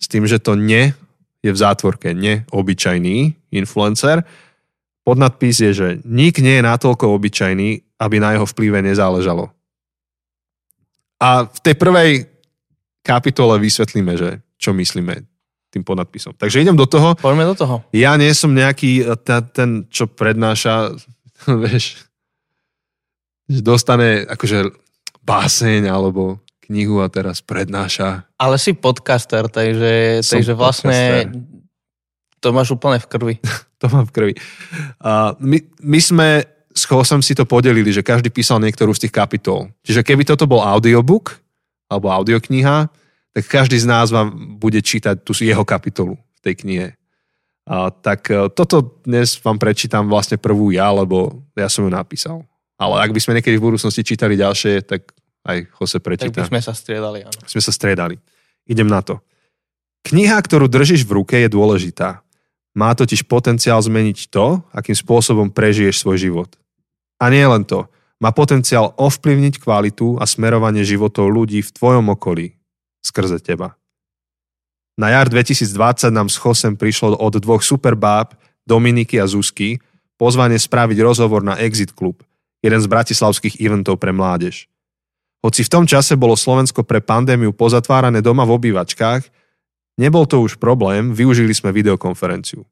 s tým, že to ne je v zátvorke neobyčajný influencer Podnadpis je, že nik nie je natoľko obyčajný, aby na jeho vplyve nezáležalo. A v tej prvej kapitole vysvetlíme, že čo myslíme tým podnadpisom. Takže idem do toho. Poďme do toho. Ja nie som nejaký ten, ten čo prednáša, vieš, že dostane akože báseň alebo knihu a teraz prednáša. Ale si podcaster, takže, takže vlastne podcaster. To máš úplne v krvi. to mám v krvi. A my, my sme s Chosem si to podelili, že každý písal niektorú z tých kapitol. Čiže keby toto bol audiobook alebo audiokniha, tak každý z nás vám bude čítať tú jeho kapitolu v tej knihe. A, tak e, toto dnes vám prečítam vlastne prvú ja, lebo ja som ju napísal. Ale ak by sme niekedy v budúcnosti čítali ďalšie, tak aj Jose prečíta. Tak by sme sa striedali, áno. Sme sa striedali. Idem na to. Kniha, ktorú držíš v ruke, je dôležitá. Má totiž potenciál zmeniť to, akým spôsobom prežiješ svoj život. A nie len to. Má potenciál ovplyvniť kvalitu a smerovanie životov ľudí v tvojom okolí skrze teba. Na jar 2020 nám s Chosem prišlo od dvoch superbáb, Dominiky a Zuzky, pozvanie spraviť rozhovor na Exit Club, jeden z bratislavských eventov pre mládež. Hoci v tom čase bolo Slovensko pre pandémiu pozatvárané doma v obývačkách, Nebol to už problém, využili sme videokonferenciu.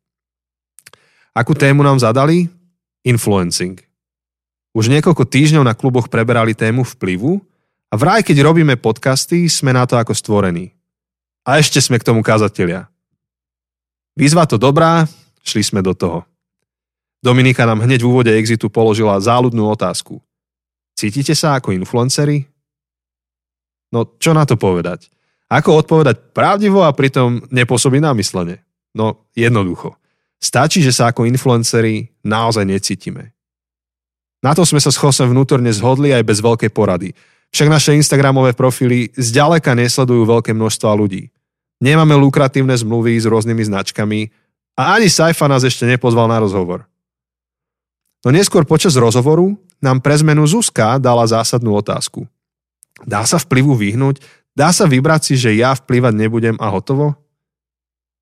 Akú tému nám zadali? Influencing. Už niekoľko týždňov na kluboch preberali tému vplyvu a vraj, keď robíme podcasty, sme na to ako stvorení. A ešte sme k tomu kázatelia. Výzva to dobrá, šli sme do toho. Dominika nám hneď v úvode Exitu položila záľudnú otázku. Cítite sa ako influenceri? No, čo na to povedať? Ako odpovedať pravdivo a pritom nepôsobiť námyslene? No, jednoducho. Stačí, že sa ako influenceri naozaj necítime. Na to sme sa s Chosem vnútorne zhodli aj bez veľkej porady. Však naše Instagramové profily zďaleka nesledujú veľké množstva ľudí. Nemáme lukratívne zmluvy s rôznymi značkami a ani Saifa nás ešte nepozval na rozhovor. No neskôr počas rozhovoru nám pre zmenu Zuzka dala zásadnú otázku. Dá sa vplyvu vyhnúť Dá sa vybrať si, že ja vplyvať nebudem a hotovo?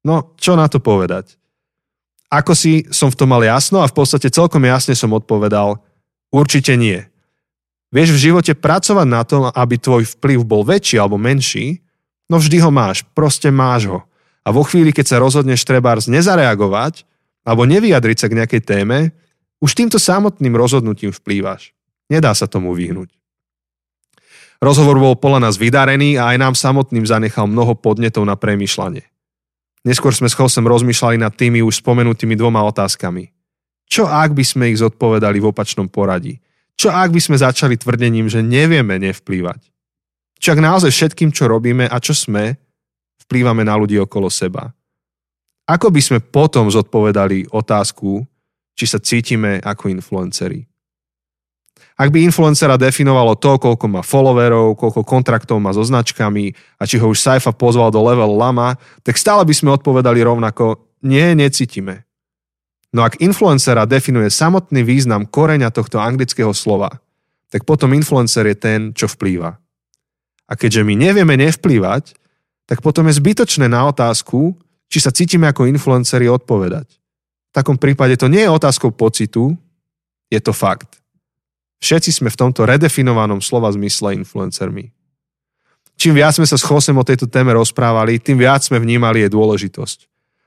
No, čo na to povedať? Ako si som v tom mal jasno a v podstate celkom jasne som odpovedal, určite nie. Vieš v živote pracovať na tom, aby tvoj vplyv bol väčší alebo menší, no vždy ho máš, proste máš ho. A vo chvíli, keď sa rozhodneš trebárs nezareagovať alebo nevyjadriť sa k nejakej téme, už týmto samotným rozhodnutím vplývaš. Nedá sa tomu vyhnúť. Rozhovor bol podľa nás vydarený a aj nám samotným zanechal mnoho podnetov na premýšľanie. Neskôr sme s Chosem rozmýšľali nad tými už spomenutými dvoma otázkami. Čo ak by sme ich zodpovedali v opačnom poradí? Čo ak by sme začali tvrdením, že nevieme nevplývať? Čo ak naozaj všetkým, čo robíme a čo sme, vplývame na ľudí okolo seba? Ako by sme potom zodpovedali otázku, či sa cítime ako influenceri? Ak by influencera definovalo to, koľko má followerov, koľko kontraktov má so značkami a či ho už Saifa pozval do level lama, tak stále by sme odpovedali rovnako, nie, necítime. No ak influencera definuje samotný význam koreňa tohto anglického slova, tak potom influencer je ten, čo vplýva. A keďže my nevieme nevplývať, tak potom je zbytočné na otázku, či sa cítime ako influenceri odpovedať. V takom prípade to nie je otázkou pocitu, je to fakt. Všetci sme v tomto redefinovanom slova zmysle influencermi. Čím viac sme sa s Chosem o tejto téme rozprávali, tým viac sme vnímali jej dôležitosť.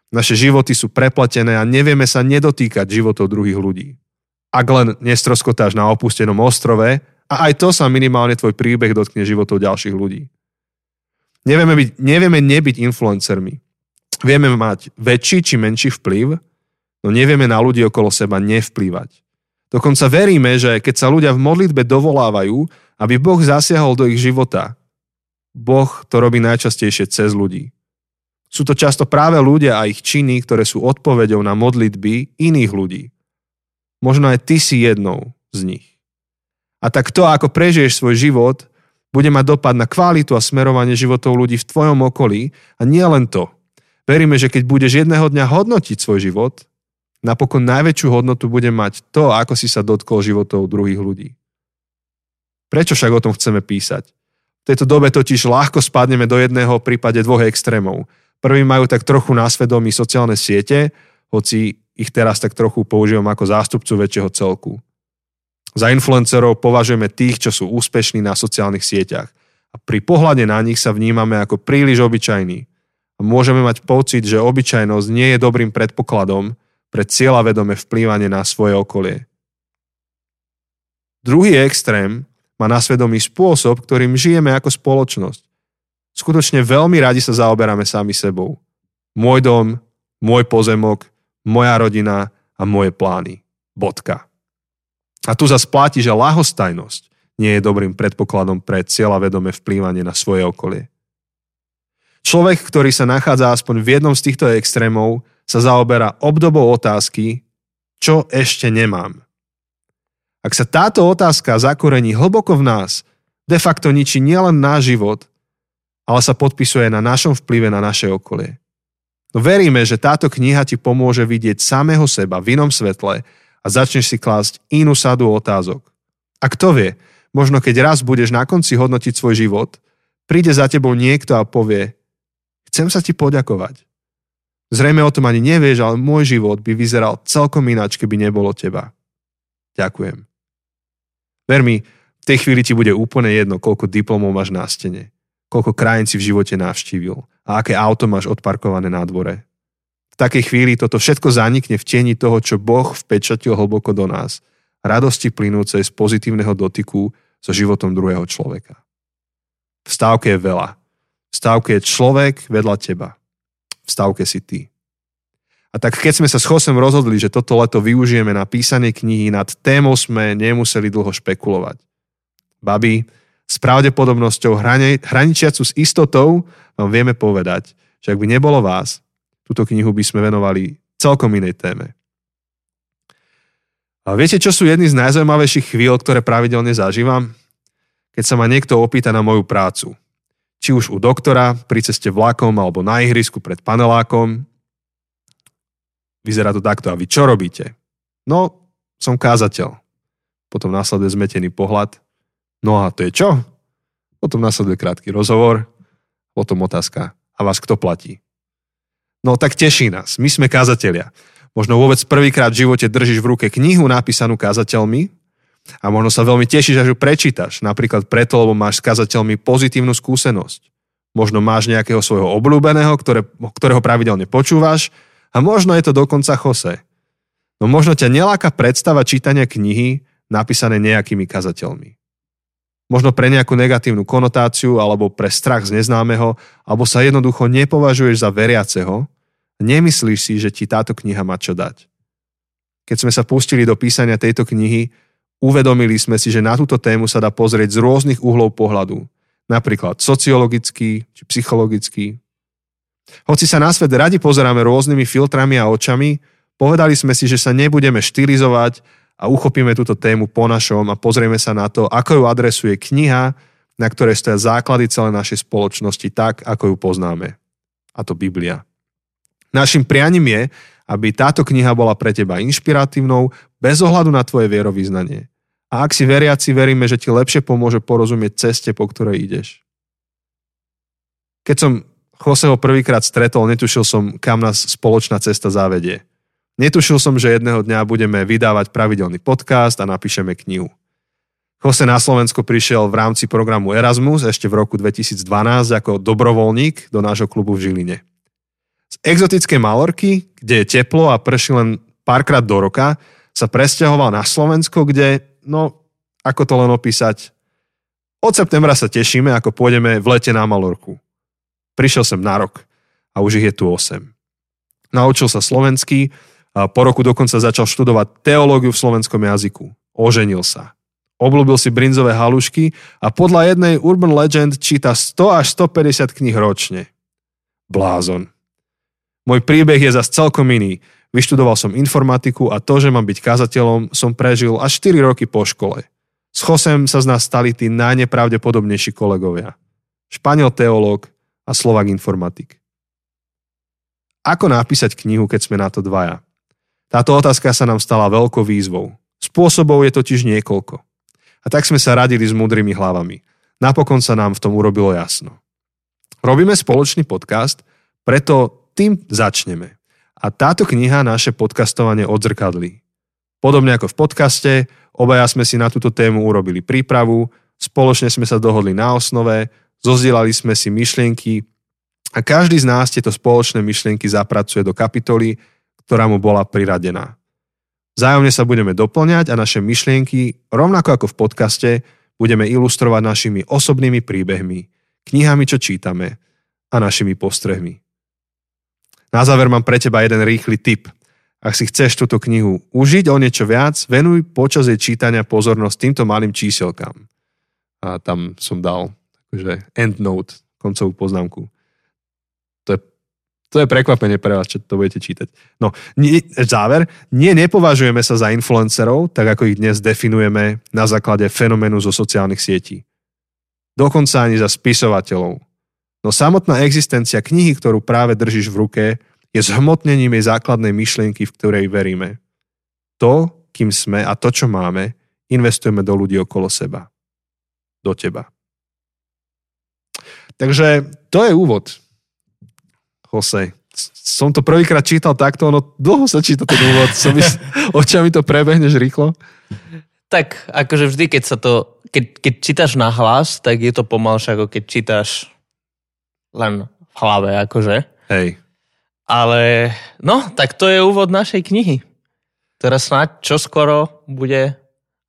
Naše životy sú prepletené a nevieme sa nedotýkať životov druhých ľudí. Ak len nestroskotáš na opustenom ostrove, a aj to sa minimálne tvoj príbeh dotkne životov ďalších ľudí. Nevieme, byť, nevieme nebyť influencermi. Vieme mať väčší či menší vplyv, no nevieme na ľudí okolo seba nevplývať. Dokonca veríme, že keď sa ľudia v modlitbe dovolávajú, aby Boh zasiahol do ich života, Boh to robí najčastejšie cez ľudí. Sú to často práve ľudia a ich činy, ktoré sú odpoveďou na modlitby iných ľudí. Možno aj ty si jednou z nich. A tak to, ako prežiješ svoj život, bude mať dopad na kvalitu a smerovanie životov ľudí v tvojom okolí a nie len to. Veríme, že keď budeš jedného dňa hodnotiť svoj život, Napokon najväčšiu hodnotu bude mať to, ako si sa dotkol životov druhých ľudí. Prečo však o tom chceme písať? V tejto dobe totiž ľahko spadneme do jedného prípade dvoch extrémov. Prvý majú tak trochu násvedomí sociálne siete, hoci ich teraz tak trochu používam ako zástupcu väčšieho celku. Za influencerov považujeme tých, čo sú úspešní na sociálnych sieťach. A pri pohľade na nich sa vnímame ako príliš obyčajní. A môžeme mať pocit, že obyčajnosť nie je dobrým predpokladom, pre cieľavedomé vplývanie na svoje okolie. Druhý extrém má na svedomí spôsob, ktorým žijeme ako spoločnosť. Skutočne veľmi radi sa zaoberáme sami sebou. Môj dom, môj pozemok, moja rodina a moje plány. Bodka. A tu zase platí, že lahostajnosť nie je dobrým predpokladom pre cieľavedomé vplývanie na svoje okolie. Človek, ktorý sa nachádza aspoň v jednom z týchto extrémov, sa zaoberá obdobou otázky, čo ešte nemám. Ak sa táto otázka zakorení hlboko v nás, de facto ničí nielen náš život, ale sa podpisuje na našom vplyve na naše okolie. No veríme, že táto kniha ti pomôže vidieť samého seba v inom svetle a začneš si klásť inú sadu otázok. A kto vie, možno keď raz budeš na konci hodnotiť svoj život, príde za tebou niekto a povie, chcem sa ti poďakovať. Zrejme o tom ani nevieš, ale môj život by vyzeral celkom ináč, keby nebolo teba. Ďakujem. Ver mi, v tej chvíli ti bude úplne jedno, koľko diplomov máš na stene, koľko krajín si v živote navštívil a aké auto máš odparkované na dvore. V takej chvíli toto všetko zanikne v tieni toho, čo Boh vpečatil hlboko do nás. Radosti plynúcej z pozitívneho dotyku so životom druhého človeka. V stávke je veľa. V stávke je človek vedľa teba stavke si ty. A tak keď sme sa s Chosem rozhodli, že toto leto využijeme na písanie knihy, nad témou sme nemuseli dlho špekulovať. Babi, s pravdepodobnosťou hraničiacu s istotou vám vieme povedať, že ak by nebolo vás, túto knihu by sme venovali celkom inej téme. A viete, čo sú jedny z najzaujímavejších chvíľ, ktoré pravidelne zažívam? Keď sa ma niekto opýta na moju prácu či už u doktora, pri ceste vlakom alebo na ihrisku pred panelákom. Vyzerá to takto. A vy čo robíte? No, som kázateľ. Potom následuje zmetený pohľad. No a to je čo? Potom následuje krátky rozhovor. Potom otázka. A vás kto platí? No tak teší nás. My sme kázatelia. Možno vôbec prvýkrát v živote držíš v ruke knihu napísanú kázateľmi, a možno sa veľmi tešíš, až ju prečítaš. Napríklad preto, lebo máš s kazateľmi pozitívnu skúsenosť. Možno máš nejakého svojho obľúbeného, ktoré, ktorého pravidelne počúvaš a možno je to dokonca Jose. No možno ťa neláka predstava čítania knihy napísané nejakými kazateľmi. Možno pre nejakú negatívnu konotáciu alebo pre strach z neznámeho, alebo sa jednoducho nepovažuješ za veriaceho, nemyslíš si, že ti táto kniha má čo dať. Keď sme sa pustili do písania tejto knihy, Uvedomili sme si, že na túto tému sa dá pozrieť z rôznych uhlov pohľadu, napríklad sociologický či psychologický. Hoci sa na svet radi pozeráme rôznymi filtrami a očami, povedali sme si, že sa nebudeme štilizovať a uchopíme túto tému po našom a pozrieme sa na to, ako ju adresuje kniha, na ktorej stoja základy celej našej spoločnosti tak, ako ju poznáme. A to Biblia. Našim prianím je, aby táto kniha bola pre teba inšpiratívnou, bez ohľadu na tvoje vierovýznanie. A ak si veriaci, veríme, že ti lepšie pomôže porozumieť ceste, po ktorej ideš. Keď som Joseho prvýkrát stretol, netušil som, kam nás spoločná cesta závedie. Netušil som, že jedného dňa budeme vydávať pravidelný podcast a napíšeme knihu. Jose na Slovensko prišiel v rámci programu Erasmus ešte v roku 2012 ako dobrovoľník do nášho klubu v Žiline. Z exotickej Malorky, kde je teplo a prší len párkrát do roka, sa presťahoval na Slovensko, kde, no, ako to len opísať, od septembra sa tešíme, ako pôjdeme v lete na Malorku. Prišiel sem na rok a už ich je tu 8. Naučil sa slovenský a po roku dokonca začal študovať teológiu v slovenskom jazyku. Oženil sa. Obľúbil si brinzové halušky a podľa jednej urban legend číta 100 až 150 kníh ročne. Blázon. Môj príbeh je zase celkom iný. Vyštudoval som informatiku a to, že mám byť kazateľom, som prežil až 4 roky po škole. S Chosem sa z nás stali tí najnepravdepodobnejší kolegovia. Španiel teológ a Slovak informatik. Ako napísať knihu, keď sme na to dvaja? Táto otázka sa nám stala veľkou výzvou. Spôsobov je totiž niekoľko. A tak sme sa radili s múdrymi hlavami. Napokon sa nám v tom urobilo jasno. Robíme spoločný podcast, preto tým začneme. A táto kniha naše podcastovanie odzrkadlí. Podobne ako v podcaste, obaja sme si na túto tému urobili prípravu, spoločne sme sa dohodli na osnove, zozdielali sme si myšlienky a každý z nás tieto spoločné myšlienky zapracuje do kapitoly, ktorá mu bola priradená. Vzájomne sa budeme doplňať a naše myšlienky, rovnako ako v podcaste, budeme ilustrovať našimi osobnými príbehmi, knihami, čo čítame a našimi postrehmi. Na záver mám pre teba jeden rýchly tip. Ak si chceš túto knihu užiť o niečo viac, venuj počas jej čítania pozornosť týmto malým číselkám. A tam som dal akože endnote, koncovú poznámku. To je, to je prekvapenie pre vás, čo to budete čítať. No, nie, záver, nie nepovažujeme sa za influencerov, tak ako ich dnes definujeme na základe fenoménu zo sociálnych sietí. Dokonca ani za spisovateľov, No samotná existencia knihy, ktorú práve držíš v ruke, je zhmotnením jej základnej myšlienky, v ktorej veríme. To, kým sme a to, čo máme, investujeme do ľudí okolo seba. Do teba. Takže to je úvod. Jose, som to prvýkrát čítal takto, ono dlho sa číta ten úvod. Som my, očami to prebehneš rýchlo? Tak, akože vždy, keď sa to, keď, keď čítaš na hlas, tak je to pomalšie, ako keď čítaš len v hlave, akože. Hej. Ale no, tak to je úvod našej knihy. Teraz snáď čo skoro bude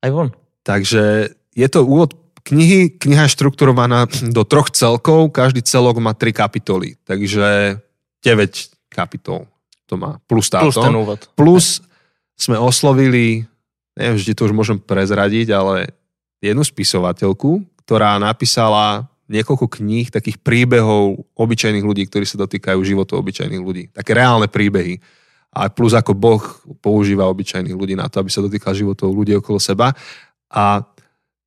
aj von. Takže je to úvod knihy. Kniha je štrukturovaná do troch celkov. Každý celok má tri kapitoly. Takže 9 kapitol to má. Plus táto. Plus ten úvod. Plus sme oslovili, neviem, vždy to už môžem prezradiť, ale jednu spisovateľku, ktorá napísala niekoľko kníh, takých príbehov obyčajných ľudí, ktorí sa dotýkajú životov obyčajných ľudí. Také reálne príbehy. A plus ako Boh používa obyčajných ľudí na to, aby sa dotýkal životov ľudí okolo seba. A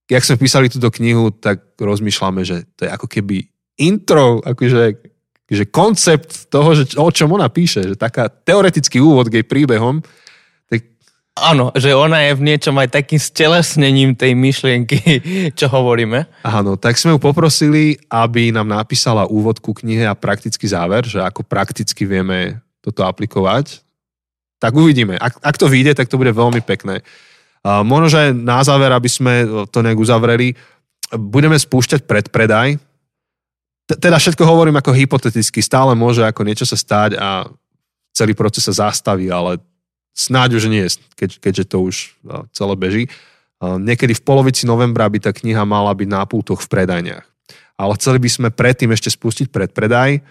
jak sme písali túto knihu, tak rozmýšľame, že to je ako keby intro, akože že koncept toho, že, o čom ona píše, že taká teoretický úvod k jej príbehom, Áno, že ona je v niečom aj takým stelesnením tej myšlienky, čo hovoríme. Áno, tak sme ju poprosili, aby nám napísala úvod ku knihe a praktický záver, že ako prakticky vieme toto aplikovať. Tak uvidíme. Ak, ak to vyjde, tak to bude veľmi pekné. Uh, možno, že na záver, aby sme to nejak uzavreli, budeme spúšťať predpredaj. Teda všetko hovorím ako hypoteticky, stále môže ako niečo sa stať a celý proces sa zastaví, ale snáď už nie, keď, keďže to už celé beží. Niekedy v polovici novembra by tá kniha mala byť na pultoch v predajniach. Ale chceli by sme predtým ešte spustiť predpredaj.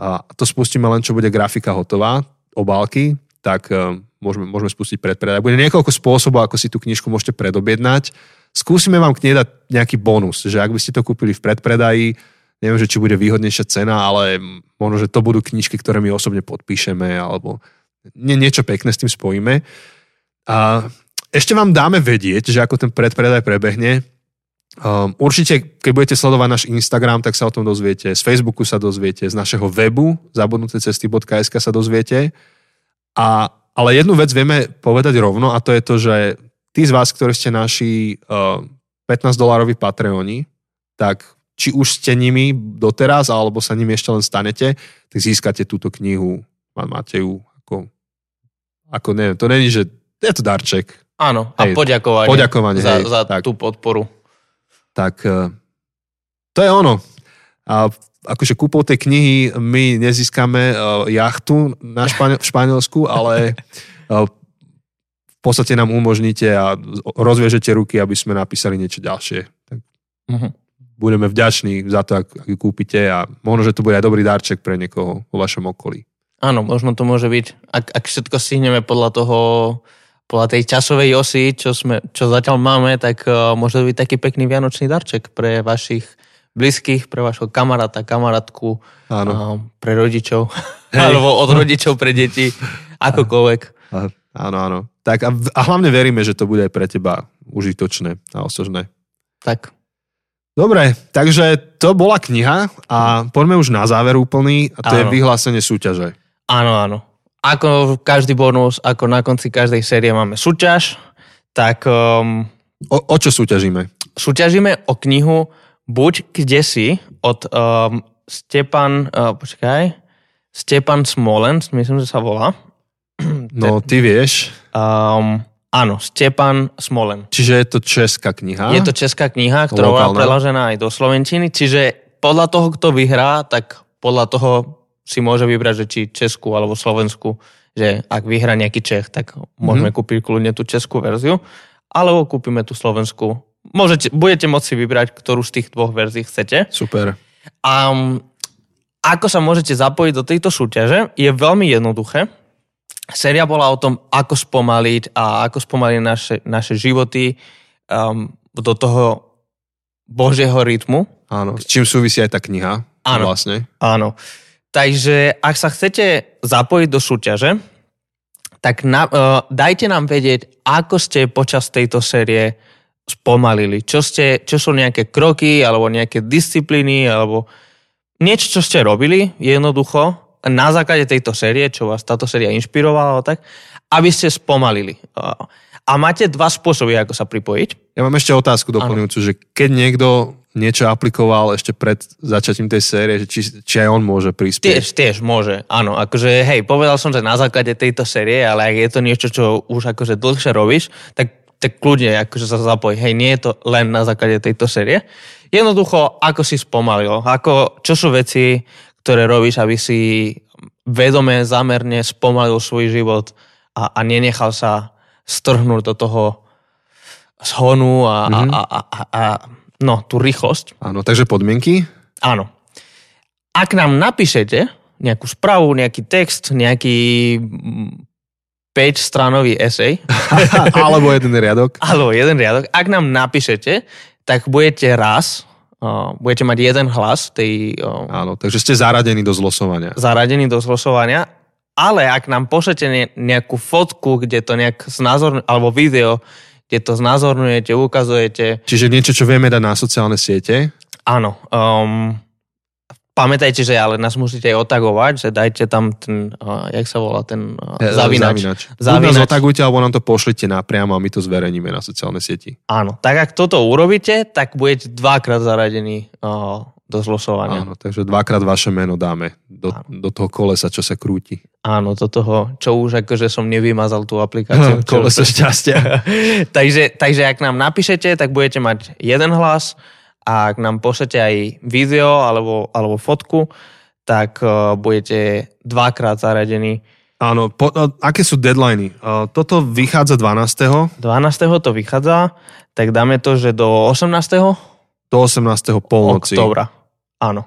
A to spustíme len, čo bude grafika hotová, obálky, tak e, môžeme, môžeme spustiť predpredaj. Bude niekoľko spôsobov, ako si tú knižku môžete predobjednať. Skúsime vám k nej dať nejaký bonus, že ak by ste to kúpili v predpredaji, neviem, že či bude výhodnejšia cena, ale možno, že to budú knižky, ktoré my osobne podpíšeme, alebo nie, niečo pekné s tým spojíme. A ešte vám dáme vedieť, že ako ten predpredaj prebehne. Um, určite, keď budete sledovať náš Instagram, tak sa o tom dozviete. Z Facebooku sa dozviete, z našeho webu zabudnutecesty.sk sa dozviete. A, ale jednu vec vieme povedať rovno a to je to, že tí z vás, ktorí ste naši uh, 15-dolároví Patreoni, tak či už ste nimi doteraz, alebo sa nimi ešte len stanete, tak získate túto knihu. Máte ju ako, ako neviem, to není, že je to darček. Áno, a Hej, poďakovanie, poďakovanie za, hej, za tak. tú podporu. Tak e, to je ono. A akože kúpou tej knihy my nezískame uh, jachtu na Španiel- v Španielsku, ale uh, v podstate nám umožníte a rozviežete ruky, aby sme napísali niečo ďalšie. Tak Mhm. budeme vďační za to, ak, ak ju kúpite a možno, že to bude aj dobrý darček pre niekoho vo vašom okolí. Áno, možno to môže byť, ak, ak všetko stihneme podľa toho, podľa tej časovej osy, čo, sme, čo zatiaľ máme, tak uh, môže to byť taký pekný vianočný darček pre vašich blízkych, pre vašho kamaráta, kamarátku, Áno. uh, pre rodičov, Hej. alebo od rodičov pre deti, akokoľvek. A, áno, áno. Tak a, a hlavne veríme, že to bude aj pre teba užitočné a osožné. Tak, Dobre, takže to bola kniha a poďme už na záver úplný a to je Áno. vyhlásenie súťaže. Áno, áno. Ako každý bonus, ako na konci každej série máme súťaž, tak um, O, o čo súťažíme? súťažíme o knihu Buď kde si od um, Stepan, uh, počkaj, Stepan Smolens, myslím, že sa volá. No, ty vieš. Um, áno, Stepan Smolen. Čiže je to česká kniha. Je to česká kniha, ktorá bola preložená aj do Slovenčiny, čiže podľa toho, kto vyhrá, tak podľa toho si môže vybrať, že či Česku alebo Slovensku, že ak vyhrá nejaký Čech, tak môžeme Mhm. kúpiť kľudne tú českú verziu, alebo kúpime tú Slovensku. Môžete, budete môcť si vybrať, ktorú z tých dvoch verzií chcete. Super. A um, ako sa môžete zapojiť do tejto súťaže, je veľmi jednoduché. Séria bola o tom, ako spomaliť a ako spomaliť naše, naše životy um, do toho božieho rytmu. Áno. S čím súvisí aj tá kniha? Áno. Vlastne. Áno. Takže ak sa chcete zapojiť do súťaže, tak na, uh, dajte nám vedieť, ako ste počas tejto série spomalili. Čo, ste, čo sú nejaké kroky, alebo nejaké disciplíny, alebo niečo, čo ste robili jednoducho na základe tejto série, čo vás táto séria inšpirovala, tak, aby ste spomalili. Uh, a máte dva spôsoby, ako sa pripojiť. Ja mám ešte otázku doplňujúcu, že keď niekto niečo aplikoval ešte pred začatím tej série, že či, či aj on môže prispieť. Tiež, tiež môže, áno. Akože, hej, povedal som, že na základe tejto série, ale ak je to niečo, čo už akože dlhšie robíš, tak, tak kľudne akože sa zapoj. Hej, nie je to len na základe tejto série. Jednoducho, ako si spomalil, ako, čo sú veci, ktoré robíš, aby si vedome, zámerne spomalil svoj život a, a nenechal sa strhnúť do toho zhonu a, mm-hmm. a, a, a, a no, tú rýchlosť. Áno, takže podmienky? Áno. Ak nám napíšete nejakú správu, nejaký text, nejaký 5-stranový esej, Alebo jeden riadok? alebo jeden riadok, ak nám napíšete, tak budete raz, uh, budete mať jeden hlas tej uh, Áno, takže ste zaradení do zlosovania. zaradený do zlosovania, ale ak nám pošlete ne- nejakú fotku, kde to nejak znázorňujete, alebo video, kde to znázorňujete, ukazujete, Čiže niečo, čo vieme dať na sociálne siete. Áno. Um, pamätajte, že ale nás musíte aj otagovať, že dajte tam ten, uh, jak sa volá, ten uh, E, zavinač. Zavinač. Buď nás Zavinač. otagujte, alebo nám to pošlite napriamo a my to zverejníme na sociálne sieti. Áno. Tak ak toto urobíte, tak budete dvakrát zaradení uh, do zlosovania. Áno. Takže dvakrát vaše meno dáme do, do toho kolesa, čo sa krúti. Áno, do toho, čo už akože som nevymazal tú aplikáciu. Koleso šťastia. takže, takže ak nám napíšete, tak budete mať jeden hlas a ak nám pošlete aj video alebo, alebo fotku, tak uh, budete dvakrát zaradení Áno, po, a, aké sú deadliny? A, toto vychádza 12. 12. to vychádza, tak dáme to, že do 18. do 18. polnoci. októbra. Áno.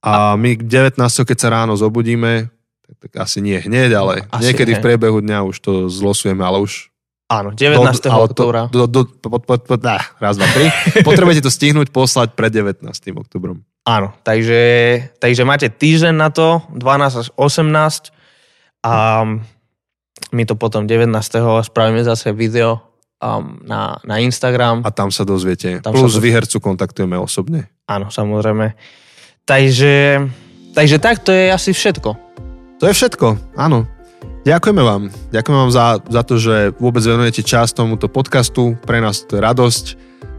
A my k 19. keď sa ráno zobudíme, tak tak, asi nie hneď, ale Asi niekedy nie. v priebehu dňa už to zlosujeme, ale už Áno, 19. ale to- oktobra. Do, do, po, po, po, á, raz, dva, tri. Potrebujete to stihnúť poslať pred 19. oktobrom. Áno, takže, takže máte týždeň na to, 12 až 18 a my to potom 19. spravíme zase video um, na, na Instagram. A tam sa dozviete. Tam Plus sa dozviete. výhercu kontaktujeme osobne. Áno, samozrejme. Takže, takže tak, to je asi všetko. To je všetko, áno. Ďakujeme vám. Ďakujeme vám za, za to, že vôbec venujete čas tomuto podcastu. Pre nás to je radosť.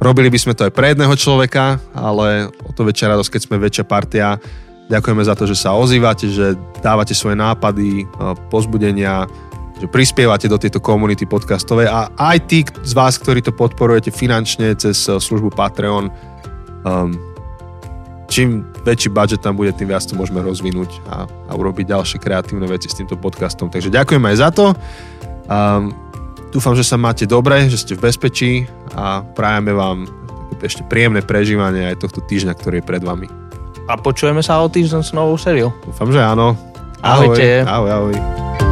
Robili by sme to aj pre jedného človeka, ale o to väčšia radosť, keď sme väčšia partia. Ďakujeme za to, že sa ozývate, že dávate svoje nápady, a pozbudenia, že prispievate do tejto komunity podcastovej a aj tí z vás, ktorí to podporujete finančne cez eh, službu Patreon, um, čím väčší budget tam bude, tým viac to môžeme rozvinúť a, a urobiť ďalšie kreatívne veci s týmto podcastom. Takže ďakujem aj za to. Um, dúfam, že sa máte dobre, že ste v bezpečí a prajeme vám ešte príjemné prežívanie aj tohto týždňa, ktorý je pred vami. A počujeme sa o týždeň s novou sériou. Dúfam, že áno. Ahojte. Ahoj, ahoj.